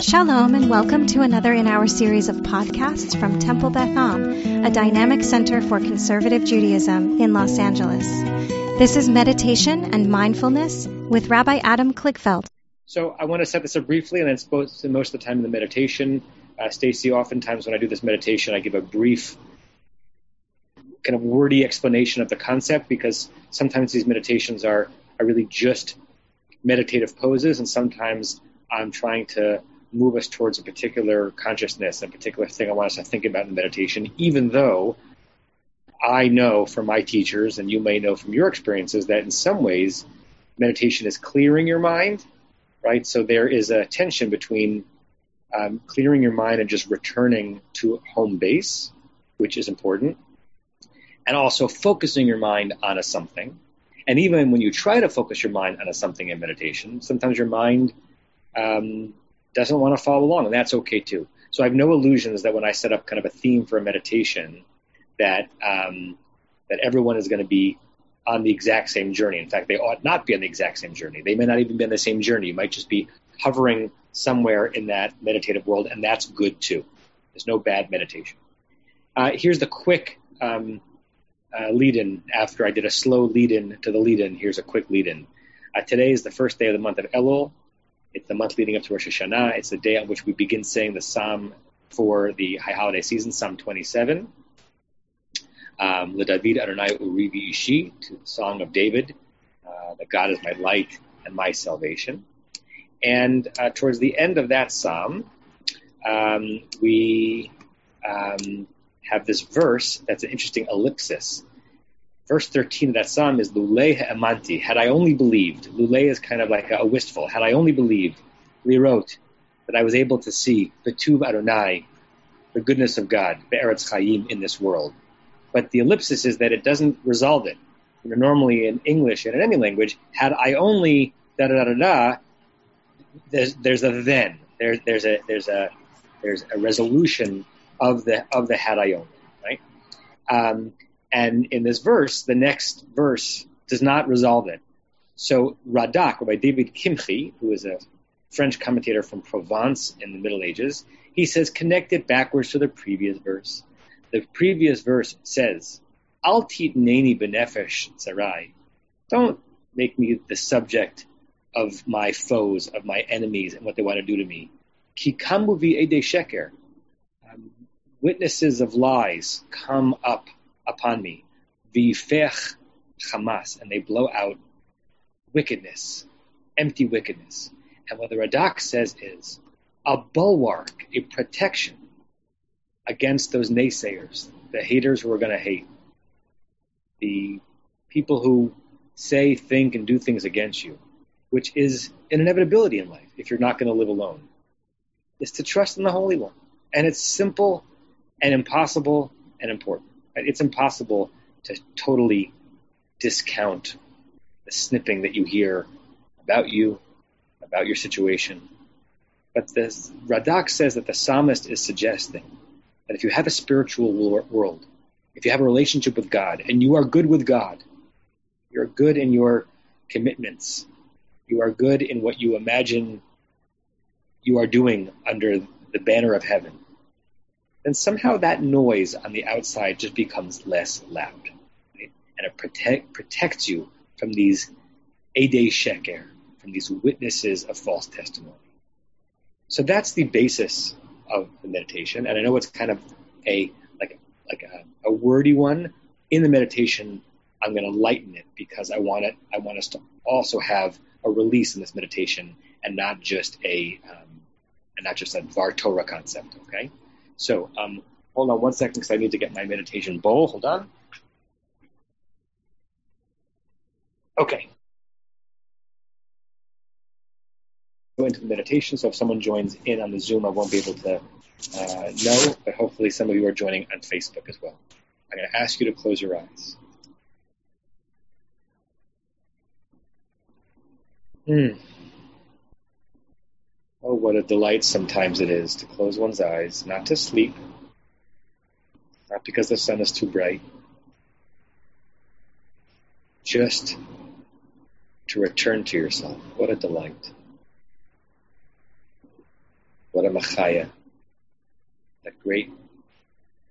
Shalom and welcome to another in our series of podcasts from Temple Beth Am, a dynamic center for conservative Judaism in Los Angeles. This is Meditation and Mindfulness with Rabbi Adam Kligfeld. So I want to set this up briefly, and then most of the time in the meditation. Uh, Stacy, oftentimes when I do this meditation, I give a brief, kind of wordy explanation of the concept because sometimes these meditations are, are really just meditative poses, and sometimes I'm trying to move us towards a particular consciousness, a particular thing I want us to think about in meditation, even though I know from my teachers, and you may know from your experiences, that in some ways meditation is clearing your mind, right? So there is a tension between um, clearing your mind and just returning to home base, which is important, and also focusing your mind on a something. And even when you try to focus your mind on a something in meditation, sometimes your mind um, doesn't want to follow along, and that's okay too. So I have no illusions that when I set up kind of a theme for a meditation, that um, that everyone is going to be on the exact same journey. In fact, they ought not be on the exact same journey. They may not even be on the same journey. You might just be hovering somewhere in that meditative world, and that's good too. There's no bad meditation. Uh, here's the quick um, uh, lead-in. After I did a slow lead-in to the lead-in, here's a quick lead-in. Uh, today is the first day of the month of Elul. It's the month leading up to Rosh Hashanah. It's the day on which we begin saying the psalm for the high holiday season, Psalm 27. Um, David Adonai Urivi Ishi, to the Song of David, uh, that God is my light and my salvation. And uh, towards the end of that psalm, um, we um, have this verse that's an interesting ellipsis verse 13 of that psalm is Lule Amanti, had I only believed. Lule is kind of like a, wistful. Had I only believed, we wrote that I was able to see the Tuv Adonai, the goodness of God, Be'eretz Chaim, in this world. But the ellipsis is that it doesn't resolve it. You know, normally in English and in any language, had I only da da da da, there's, there's a then. There, there's a there's a there's a resolution of the of the had I only, right? Um, and in this verse, the next verse does not resolve it. So Radak, by David Kimchi, who is a French commentator from Provence in the Middle Ages, he says connect it backwards to the previous verse. The previous verse says, Al neni benefesh tsarai. Don't make me the subject of my foes, of my enemies, and what they want to do to me. Ki kamuvi ede sheker. Um, witnesses of lies come up upon me. Vifech Hamas, and they blow out wickedness, empty wickedness. And what the Radak says is a bulwark, a protection against those naysayers, the haters who are going to hate, the people who say, think, and do things against you, which is an inevitability in life if you're not going to live alone, is to trust in the Holy One. And it's simple and impossible and important. It's impossible to totally discount the snipping that you hear about you, about your situation. But the Radak says that the psalmist is suggesting that if you have a spiritual world, if you have a relationship with God, and you are good with God, you're good in your commitments, you are good in what you imagine you are doing under the banner of heaven, then somehow that noise on the outside just becomes less loud. Right? And it protect, protects you from these Ede Sheker, from these witnesses of false testimony. So that's the basis of the meditation. And I know it's kind of a like like a, a wordy one. In the meditation, I'm going to lighten it because I want it. I want us to also have a release in this meditation and not just a um, and not just a Var Torah concept. Okay. So um, hold on one second because I need to get my meditation bowl. Hold on. Okay. Go into the meditation. So if someone joins in on the Zoom, I won't be able to uh, know, but hopefully some of you are joining on Facebook as well. I'm going to ask you to close your eyes. Hmm. Oh, what a delight sometimes it is to close one's eyes, not to sleep, not because the sun is too bright, just to return to yourself. What a delight. What a machaya. That great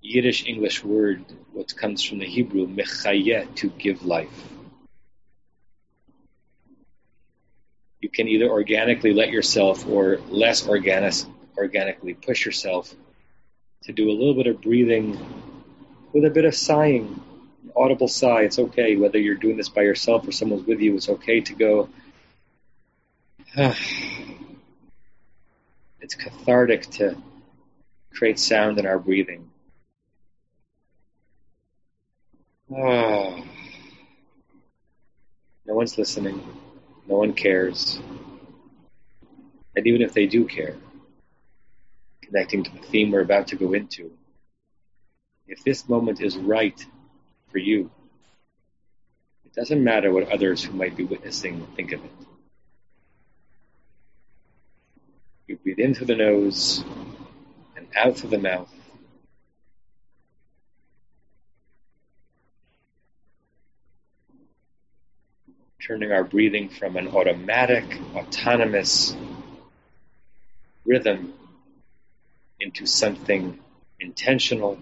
Yiddish English word, what comes from the Hebrew, mechayeh, to give life. You can either organically let yourself or less organic, organically push yourself to do a little bit of breathing with a bit of sighing, audible sigh. It's okay. Whether you're doing this by yourself or someone's with you, it's okay to go. it's cathartic to create sound in our breathing. Oh. No one's listening. No one cares. And even if they do care, connecting to the theme we're about to go into, if this moment is right for you, it doesn't matter what others who might be witnessing think of it. You breathe in through the nose and out through the mouth. Turning our breathing from an automatic, autonomous rhythm into something intentional,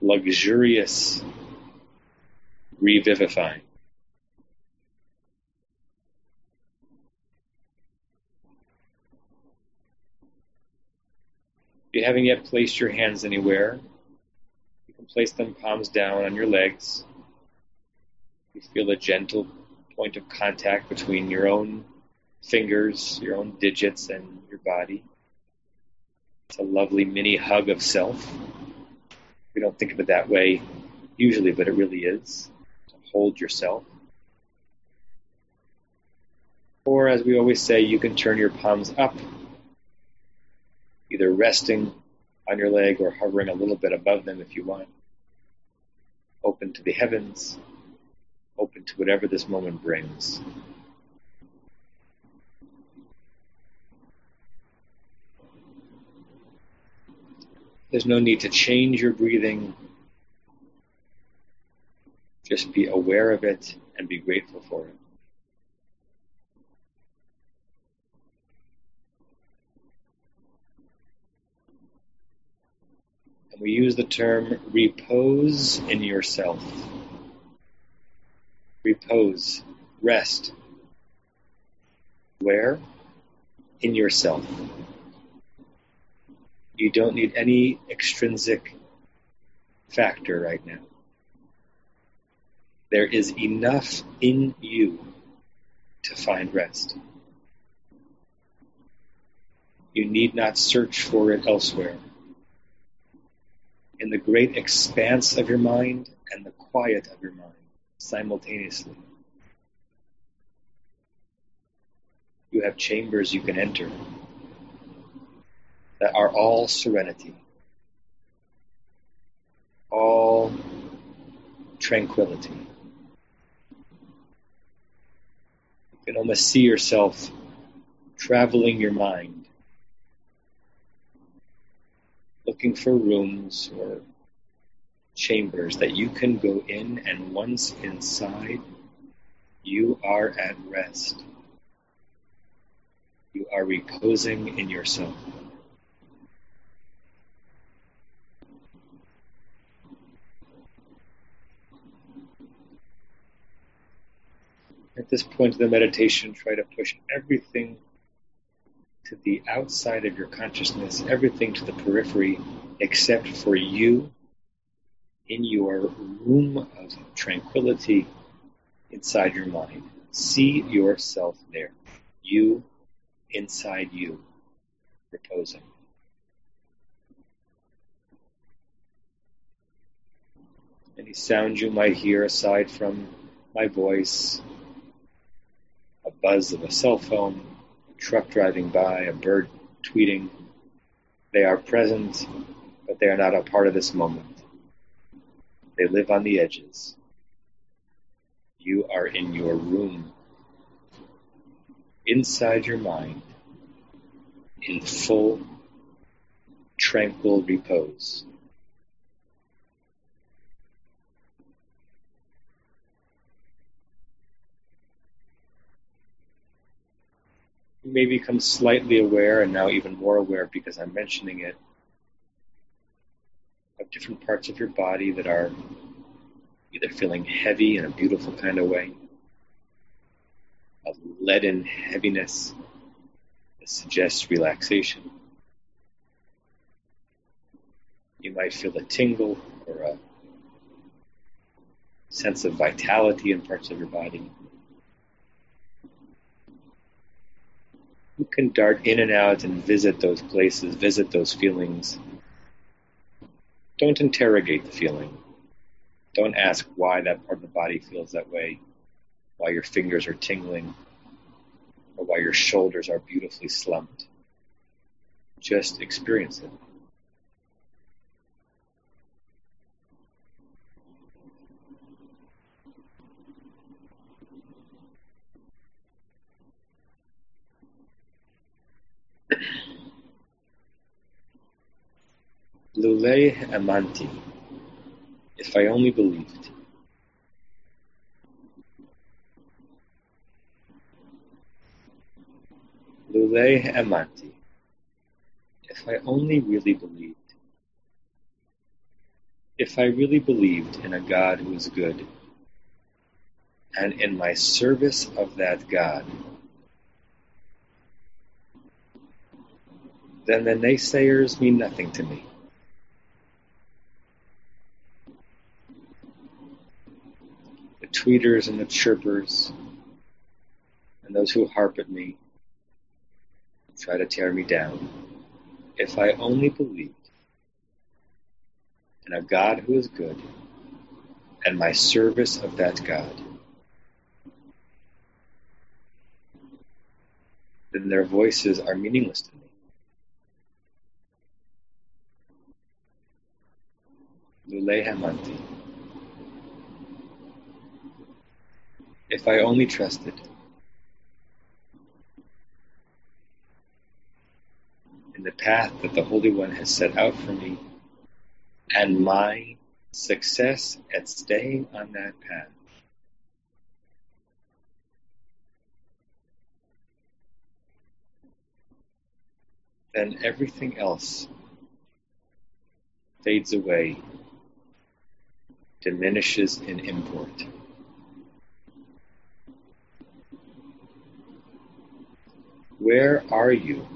luxurious, revivifying. If you haven't yet placed your hands anywhere, you can place them palms down on your legs. You feel a gentle point of contact between your own fingers, your own digits, and your body. It's a lovely mini hug of self. We don't think of it that way usually, but it really is. To hold yourself. Or, as we always say, you can turn your palms up, either resting on your leg or hovering a little bit above them if you want. Open to the heavens, open to whatever this moment brings. There's no need to change your breathing. Just be aware of it and be grateful for it. And we use the term repose in yourself. Repose, rest. Where? In yourself. You don't need any extrinsic factor right now. There is enough in you to find rest. You need not search for it elsewhere. In the great expanse of your mind and the quiet of your mind simultaneously. You have chambers you can enter that are all serenity, all tranquility. You can almost see yourself traveling your mind, looking for rooms or chambers that you can go in, and once inside, you are at rest. You are reposing in yourself. At this point of the meditation, try to push everything to the outside of your consciousness, everything to the periphery, except for you in your room of tranquility inside your mind. See yourself there. You inside you, reposing. Any sound you might hear aside from my voice, a buzz of a cell phone, a truck driving by, a bird tweeting. They are present, but they are not a part of this moment. They live on the edges. You are in your room, inside your mind, in full, tranquil repose. you may become slightly aware and now even more aware because I'm mentioning it different parts of your body that are either feeling heavy in a beautiful kind of way, a leaden heaviness that suggests relaxation. You might feel a tingle or a sense of vitality in parts of your body. You can dart in and out and visit those places, visit those feelings. Don't interrogate the feeling. Don't ask why that part of the body feels that way, why your fingers are tingling, or why your shoulders are beautifully slumped. Just experience it. Lulei amanti, if I only believed. Lulei amanti, if I only really believed. If I really believed in a God who is good, and in my service of that God, then the naysayers mean nothing to me. Tweeters and the chirpers, and those who harp at me, try to tear me down. If I only believed in a God who is good and my service of that God, then their voices are meaningless to me. Lulei if I only trusted. In the path that the Holy One has set out for me, and my success at staying on that path. Then everything else fades away, diminishes in import. Where are you?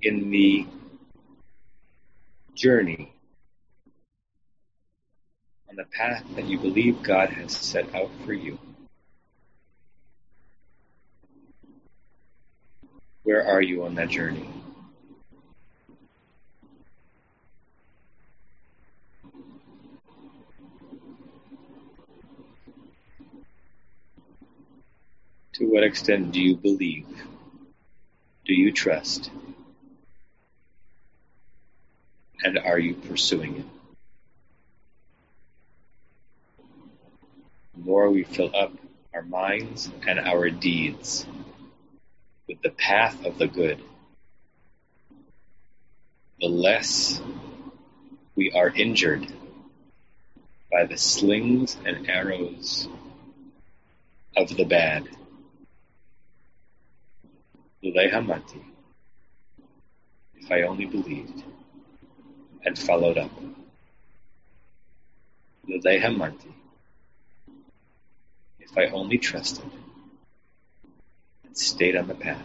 In the journey on the path that you believe God has set out for you. Where are you on that journey? To what extent do you believe? Do you trust? And are you pursuing it? The more we fill up our minds and our deeds with the path of the good, the less we are injured by the slings and arrows of the bad. Hamanti, if I only believed and followed up. Hamanti, if I only trusted and stayed on the path.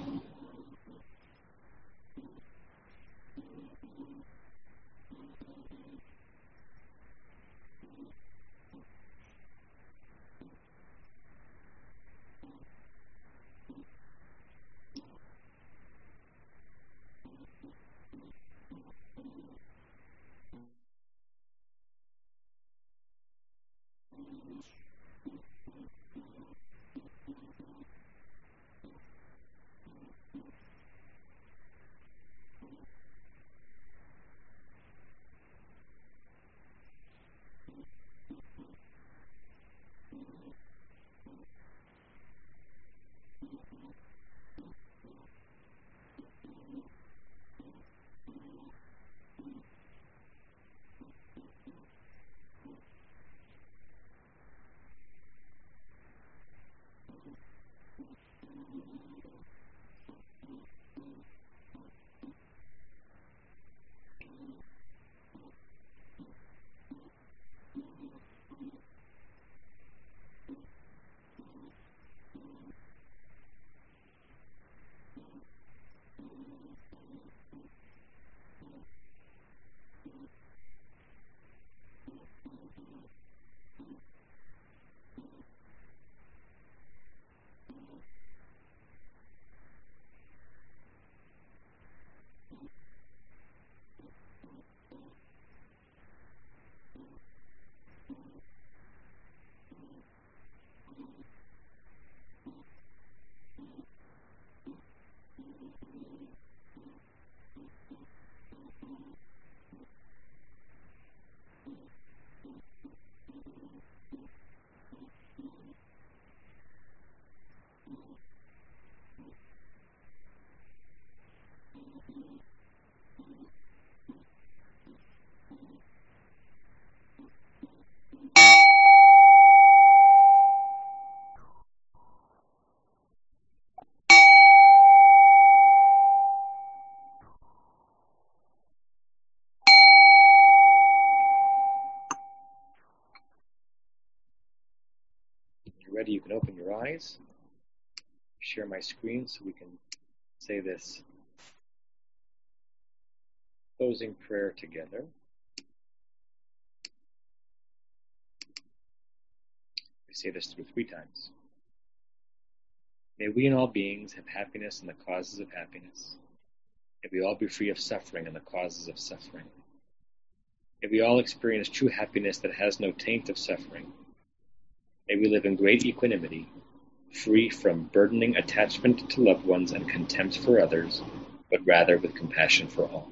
Ready, you can open your eyes. Share my screen so we can say this closing prayer together. We say this through three times. May we and all beings have happiness in the causes of happiness. May we all be free of suffering and the causes of suffering. May we all experience true happiness that has no taint of suffering May we live in great equanimity, free from burdening attachment to loved ones and contempt for others, but rather with compassion for all.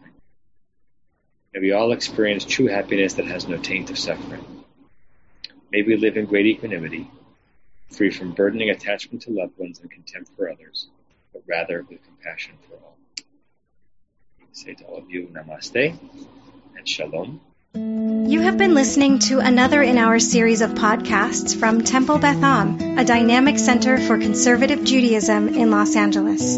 May we all experience true happiness that has no taint of suffering. May we live in great equanimity, free from burdening attachment to loved ones and contempt for others, but rather with compassion for all. I say to all of you, Namaste and Shalom. You have been listening to another in our series of podcasts from Temple Beth Am, a dynamic center for conservative Judaism in Los Angeles.